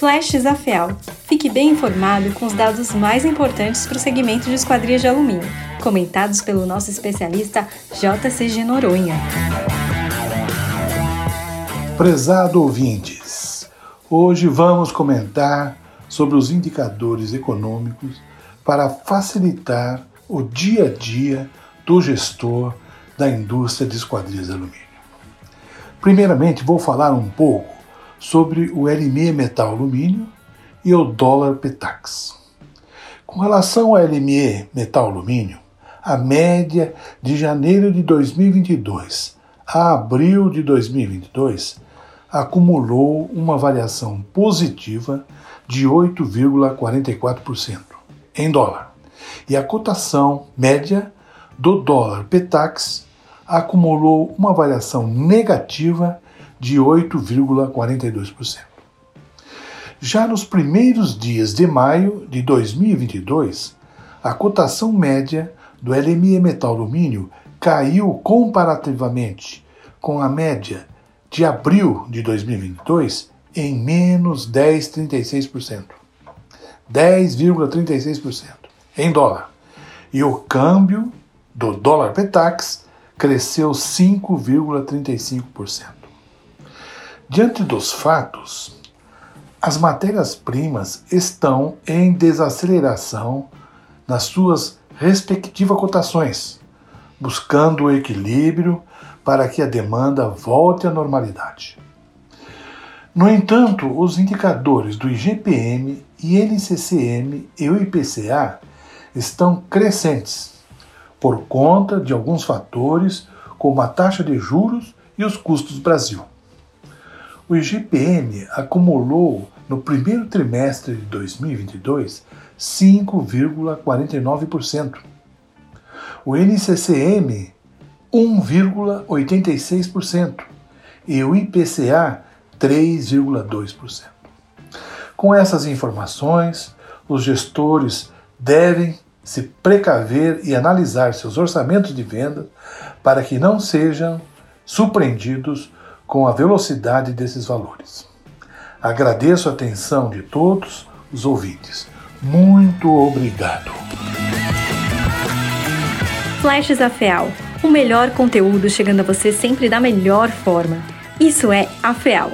Flashes AFEAL. Fique bem informado com os dados mais importantes para o segmento de esquadrias de alumínio, comentados pelo nosso especialista JCG Noronha. Prezado ouvintes, hoje vamos comentar sobre os indicadores econômicos para facilitar o dia a dia do gestor da indústria de esquadrias de alumínio. Primeiramente, vou falar um pouco sobre o LME metal alumínio e o dólar Petax. Com relação ao LME metal alumínio, a média de janeiro de 2022 a abril de 2022 acumulou uma variação positiva de 8,44% em dólar. E a cotação média do dólar Petax acumulou uma variação negativa de 8,42%. Já nos primeiros dias de maio de 2022, a cotação média do LME metal alumínio caiu comparativamente com a média de abril de 2022 em menos 10,36%. 10,36% em dólar. E o câmbio do dólar Petax cresceu 5,35%. Diante dos fatos, as matérias-primas estão em desaceleração nas suas respectivas cotações, buscando o equilíbrio para que a demanda volte à normalidade. No entanto, os indicadores do IGPM, INCCM e o IPCA estão crescentes por conta de alguns fatores, como a taxa de juros e os custos do Brasil. O IGPM acumulou no primeiro trimestre de 2022 5,49%. O NCCM 1,86% e o IPCA 3,2%. Com essas informações, os gestores devem se precaver e analisar seus orçamentos de venda para que não sejam surpreendidos com a velocidade desses valores. Agradeço a atenção de todos os ouvintes. Muito obrigado. Flashes AFEAL, o melhor conteúdo chegando a você sempre da melhor forma. Isso é AFEAL.